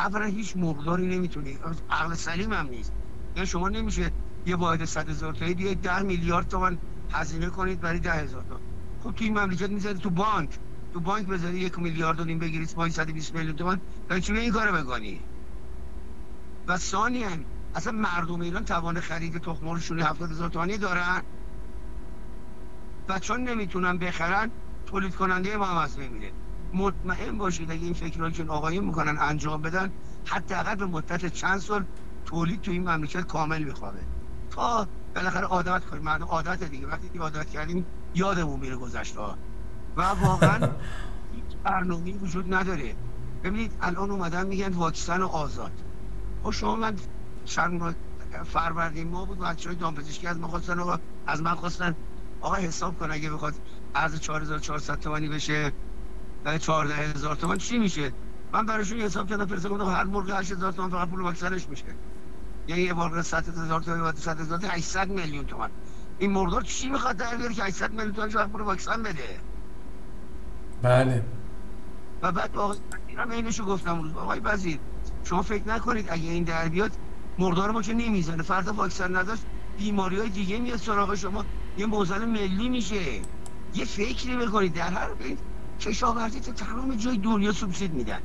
اولا هیچ مرغداری نمی‌تونه عقل سلیم هم نیست. یعنی شما نمیشه یه واحد 100 هزار تایی بیاید 10 میلیارد تومان هزینه کنید برای 10 هزار تا. خب تو این مملکت می‌ذاری تو بانک. تو بانک بذاری یک میلیارد و نیم بگیرید با 120 میلیون تومان. برای چی این کارو بگانی و ثانیا اصلا مردم ایران توان خرید تخم مرغشون 70 هزار تومانی دارن. و چون نمی‌تونن بخرن تولید کننده ما هم از میمیره مطمئن باشید اگه این فکر که آقایون می‌کنن انجام بدن حداقل به مدت چند سال تولید تو این مملکت کامل میخوابه تا بالاخره عادت کنیم. معنی عادت دیگه. وقتی عادت کردیم یادمون میره گذشته و واقعا برنامه‌ای وجود نداره. ببینید الان اومدن میگن واکسن آزاد. خب شما من چند فروردین ما بود بچهای دامپزشکی از ما خواستن از من خواستن آقا حساب کن اگه بخواد از 4400 تومانی بشه. 14 هزار تومان چی میشه؟ من براشون حساب کردم فرسته گفتم هر مرغ 8 هزار تومان فقط پول واکسنش میشه. یعنی یه مرغ 100 هزار تومان و 100 هزار 800 میلیون تومان. این مرغ چی می‌خواد در بیاره که 800 میلیون تومان فقط پول واکسن بده؟ بله. و بعد با اینا اینشو گفتم روز. آقای وزیر شما فکر نکنید اگه این در بیاد مردار ما که نمی‌زنه فردا واکسن نداشت بیماری های دیگه میاد سراغ شما یه موزل ملی میشه. یه فکری بکنید در هر بیت کشاورزی تو تمام جای دنیا سوبسید میدن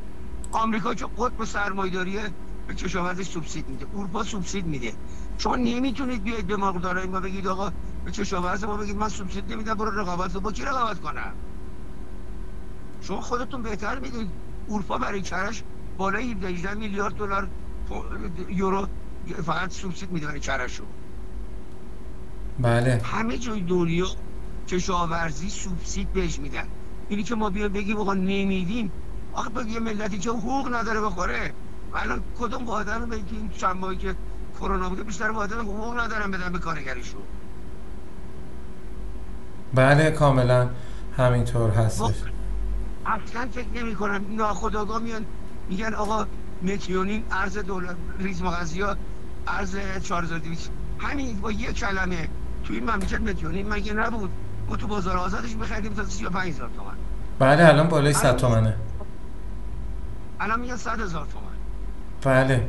آمریکا که قطب سرمایه‌داریه به کشاورزی سوبسید میده. اروپا سوبسید میده. شما نمی‌تونید بیاید به مقدارای ما بگید آقا به کشاورز ما بگید من سوبسید نمیدم برو رقابت با کی رقابت کنم؟ شما خودتون بهتر می‌دونید. اروپا برای کرش بالای 17 میلیارد دلار یورو فقط سوبسید میده برای کرشو بله. همه جای دنیا کشاورزی سوبسید بهش میدن. اینی که ما بیا بگیم آقا نمیدیم. آخه به یه ملتی که حقوق نداره بخوره. الان کدوم آدم به این چند ماهی که کرونا بوده بیشتر آدم حقوق ندارن بدن به کارگریشون. بله کاملا همینطور هستش. اصلا فکر نمی کنم ناخداگاه میان میگن آقا متیونین ارز دلار ریز مغازی ها ارز 4200 همین با یه کلمه. توی این مملکت متیونین مگه نبود؟ ما تو بازار آزادش می‌خریدیم تا 35000 تومان. بله الان بالای 100 تومنه. الان میگن 100 هزار تومن بله.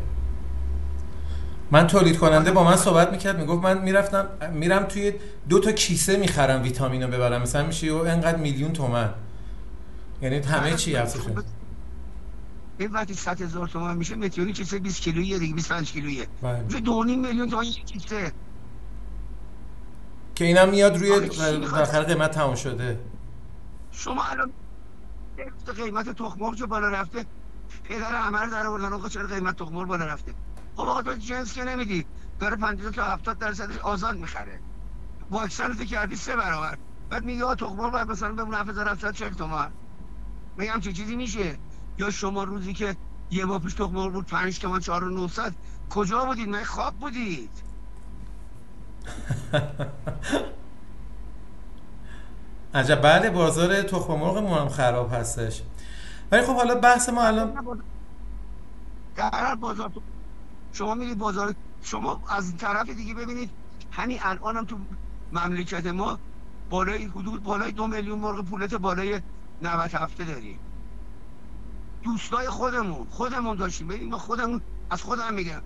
من تولید کننده با من صحبت می‌کرد می‌گفت من می‌رفتم میرم توی دو تا کیسه می‌خرم ویتامینو ببرم. مثلا میشه و انقدر میلیون تومن. یعنی همه چی افزایش این وقتی 100 هزار تومان میشه متیونی کیسه 20 کیلویی دیگه 25 کیلوییه. بله. میشه 2.5 میلیون تومان یک کیسه. که اینم میاد روی؟ بالاخره قیمت تموم شده. شما الان قیمت تخم مرغ چه بالا رفته. پدر رو در آوردن آقا چرا قیمت تخم مرغ بالا رفته؟ خب آقا تو جنس که نمیدی. داره 50 تا 70 درصدش آزاد می‌خره. واکسن رو کردی سه برابر. بعد میگه آقا تخم مرغ باید مثلا بمونه 7740 تومان. میگم همچین چیزی میشه؟ یا شما روزی که یه ماه پیش تخم مرغ بود 5 تومان 4900 کجا بودید؟ من خواب بودید. عجب بله بازار تخم مرغ ما هم خراب هستش. ولی خب حالا بحث ما الان در بازار شما میرید بازار شما از طرف دیگه ببینید همین الان هم تو مملکت ما بالای حدود بالای دو میلیون مرغ پولت بالای 90 هفته داریم دوستای خودمون خودمون داشتیم. ببین ما خودمون از خودم میگم.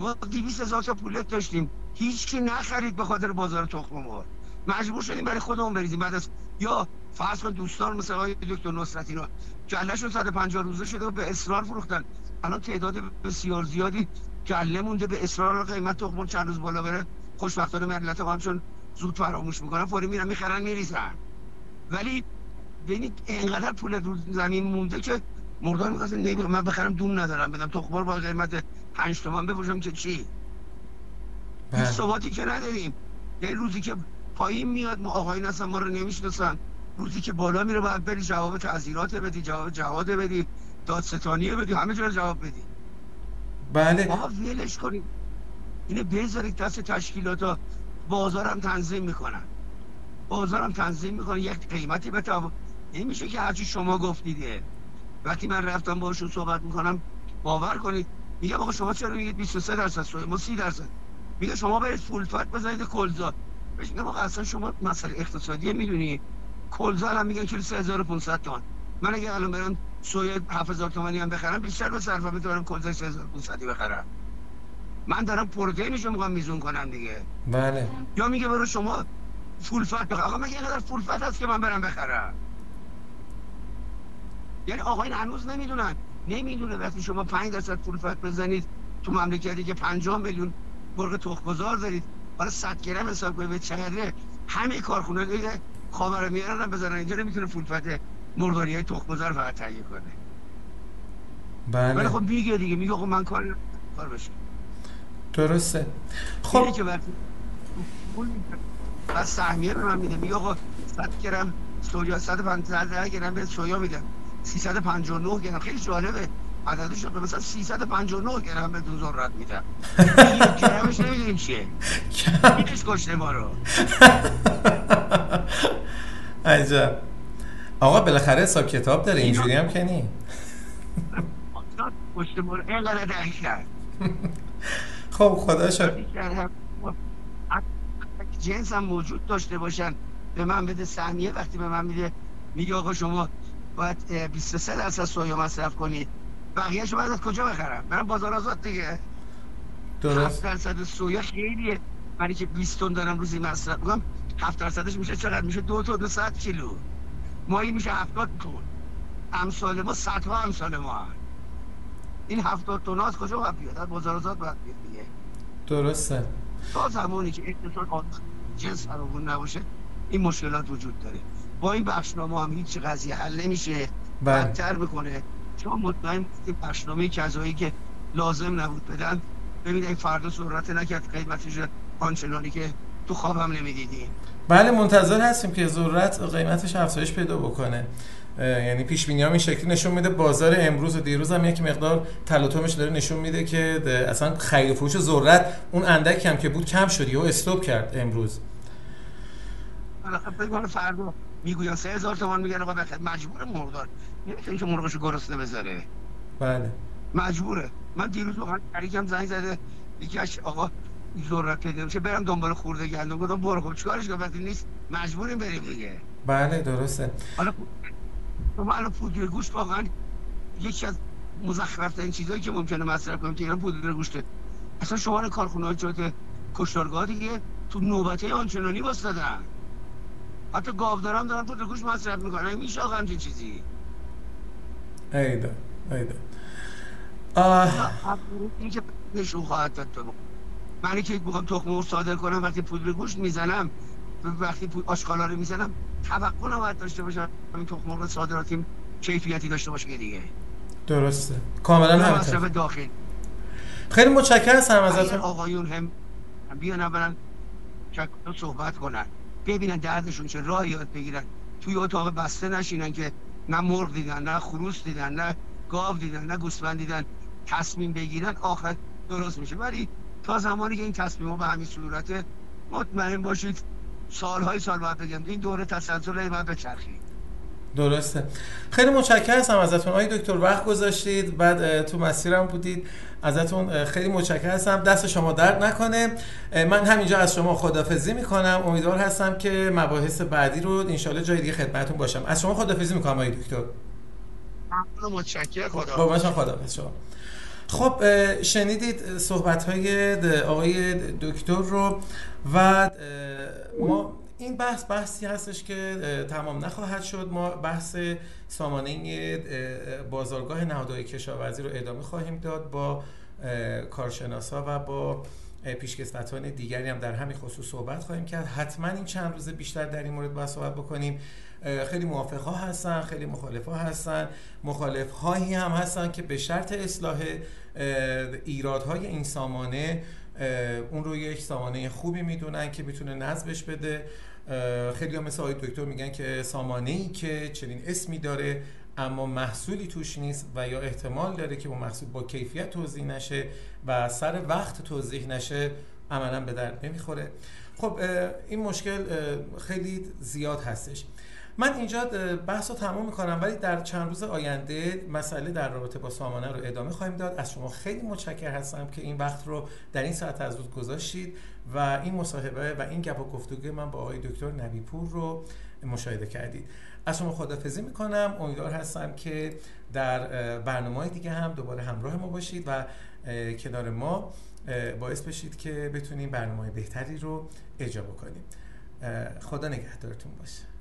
ما 200 هزار تا پولت داشتیم. هیچ کی نخرید به خاطر بازار تخم مرغ. مجبور شدیم برای خودمون بریزیم. بعد از یا فرض کن دوستان مثل آقای دکتر نصرت اینا گلهشون 150 روزه شده و به اصرار فروختن. الان تعداد بسیار زیادی گله مونده. به اصرار قیمت تخم چند روز بالا بره. خوشبختانه ملت هم چون زود فراموش می‌کنن. فوری میرن می‌خرن میریزن. ولی ببینید اینقدر پول رو زمین مونده که مردان می‌خواستن من بخرم دون ندارم بدم تخم مرغ با قیمت 5 تومن بفروشم که چی. ثباتی که نداریم. یه روزی که پایین میاد ما آقایون اصلا ما رو نمی‌شناسن. روزی که بالا میره باید بری جواب تعذیرات بدی جواب جواد بدی دادستانیه بدی همه جا رو جواب بدی. بله. آقا ولش کنید اینه بذارید دست تشکیلات ها بازارم تنظیم می‌کنن. بازارم تنظیم می‌کنن. یک قیمتی به نمیشه که هرچی شما گفتیده. وقتی من رفتم باشون صحبت می‌کنم باور کنید. میگم آقا شما چرا میگید 23 درصد؟ سوی ما 30 درصد. میگه شما برید فولفت بزنید کلزا بهش میگم آقا اصلا شما مسئله اقتصادی می‌دونی. کلزا الان میگن کیلو 3500 تومان. من اگه الان برم سوی 7000 تومانی هم بخرم بیشتر به صرفه می‌تونم کلزا 3500 بخرم. من دارم پروتئینشو می‌خوام میزون کنم دیگه. بله. یا میگه برو شما فول فت بخر. آقا مگه اینقدر فول فت هست که من برم بخرم؟ یعنی آقایون هنوز نمی‌دونن. نمی‌دونه. وقتی شما 5 درصد فول فت بزنید تو مملکتی که 50 میلیون مرغ تخم‌گذار دارید. حالا 100 گرم حساب کنید به چقدره همه کارخونه دیگه خاورمیانه هم بزنن اینجا نمی‌تونه فول فت مرغداری های تخم‌گذار فقط تهیه کنه. ولی بله خب میگه دیگه میگه خب من کار کار بشه. درسته. خب. که وقتی. بعد سهمیه به من میده. میگه آقا 100 گرم سویا 150 گرم به سویا میدم. 359 گرم. خیلی جالبه. عددش رو مثلا 359 گرم به ذرت میدم. گرمش نمی‌دونیم چیه. اینش کشته ما رو. عجب. آقا بالاخره حساب کتاب داره. اینجوری هم که نی. کشته ما رو. اینقدر دهشت خب خدا شد. جنس هم موجود داشته باشن. به من بده سهمیه. وقتی به من میده میگه آقا شما باید اه، 23 درصد سویا مصرف کنید. بقیه شما از کجا بخرم؟ برم بازار آزاد دیگه. 7 درست درصد سویا خیلیه. منی که 20 تن دارم روزی مصرف می‌کنم 7 درصدش میشه چقدر؟ میشه 2 تا 200 کیلو. ماهی میشه 70 تن. امثال ما صدها امثال ما هست. این 70 تن از کجا باید بیاد؟ از بازار آزاد باید بیاد دیگه. درسته. تا زمانی که اقتصاد جنس فراوون نباشه این مشکلات وجود داره. با این بخشنامه هم هیچ قضیه حل نمیشه. بله. بدتر می‌کنه. شما مطمئن بودید بخشنامه کذایی که لازم نبود بدن ببینید این فردا سرعت نکرد قیمتش آنچنانی که تو خوابم نمی‌دیدیم. بله منتظر هستیم که ذرت قیمتش افزایش پیدا بکنه. یعنی پیش بینی این شکلی نشون میده. بازار امروز و دیروز هم یک مقدار تلاطمش داره نشون میده که اصلا خرید و فروش ذرت اون اندکی هم که بود کم شد و استوب کرد امروز. فردا سه هزار تومان میگن آقا مجبور مردار. نمی‌تونه که مرغشو گرسنه بذاره. بله. مجبوره. من دیروز واقعا شریکم زنگ زده. یکی از آقا ذرت پیدا میشه برم دنبال خورده گندم. گفتم برو خب چیکارش کنم؟ وقتی نیست مجبوریم بریم دیگه. بله درسته. حالا شما الان پودر گوشت واقعا یکی از مزخرف ترین چیزایی که ممکنه مصرف کنیم تو ایران پودر گوشته. اصلا شما رو کارخونه های جات کشتارگاه دیگه تو نوبته آنچنانی واسدادن حتی گاودارم دارن پودر گوشت مصرف می‌کنن. میشه آقا همچین چیزی. ایدا ایدا این که نشون خواهد داد تو من که بخوام تخم صادر کنم وقتی پودر گوشت می‌زنم وقتی آشکالا رو می‌زنم توقع نباید داشته باشم این تخم مرغ صادراتی کیفیتی داشته باشه دیگه. درسته. کاملا همینطور. داخل. خیلی متشکرم هستم ازتون آقایون هم بیان اولا صحبت کنن. ببینن دردشون چه راه یاد بگیرن. توی اتاق بسته نشینن که نه مرغ دیدن نه خروس دیدن نه گاو دیدن نه گوسفند دیدن. تصمیم بگیرن آخر درست میشه. ولی تا زمانی که این تصمیم به همین صورت مطمئن باشید سالهای سال باید بگم این دوره تسلسل باید بچرخید. درسته. خیلی متشکرم هستم ازتون. آقای دکتر وقت گذاشتید. بعد تو مسیرم بودید. ازتون خیلی متشکرم. هستم دست شما درد نکنه. من همینجا از شما خدافزی می‌کنم. امیدوار هستم که مباحث بعدی رو انشالله جای دیگه خدمتتون باشم. از شما خدافزی می‌کنم آقای دکتر. متشکرم. خدا خدافز شما خب شنیدید صحبت های آقای دکتر رو و ما این بحث بحثی هستش که تمام نخواهد شد. ما بحث سامانه بازارگاه نهادهای کشاورزی رو ادامه خواهیم داد با کارشناسا و با پیشکسوتان دیگری هم در همین خصوص صحبت خواهیم کرد. حتما این چند روز بیشتر در این مورد باید صحبت بکنیم. خیلی موافق ها هستن خیلی مخالف ها هستن. مخالف هایی هم هستن که به شرط اصلاح ایرادهای این سامانه اون رو یک سامانه خوبی می‌دونن که می‌تونه نظمش بده. خیلی هم مثل آقای دکتر میگن که سامانه ای که چنین اسمی داره اما محصولی توش نیست و یا احتمال داره که اون محصول با کیفیت توضیح نشه و سر وقت توضیح نشه عملا به درد نمی‌خوره. خب این مشکل خیلی زیاد هستش. من اینجا بحث رو تمام می‌کنم ولی در چند روز آینده مسئله در رابطه با سامانه رو ادامه خواهیم داد. از شما خیلی متشکر هستم که این وقت رو در این ساعت از روز گذاشتید و این مصاحبه و این گپ و گفتگوی من با آقای دکتر نبیپور رو مشاهده کردید. از شما خدافزی می‌کنم. امیدوار هستم که در برنامه دیگه هم دوباره همراه ما باشید و کنار ما باعث بشید که بتونیم برنامه بهتری رو اجرا بکنیم. خدا نگهدارتون باشه.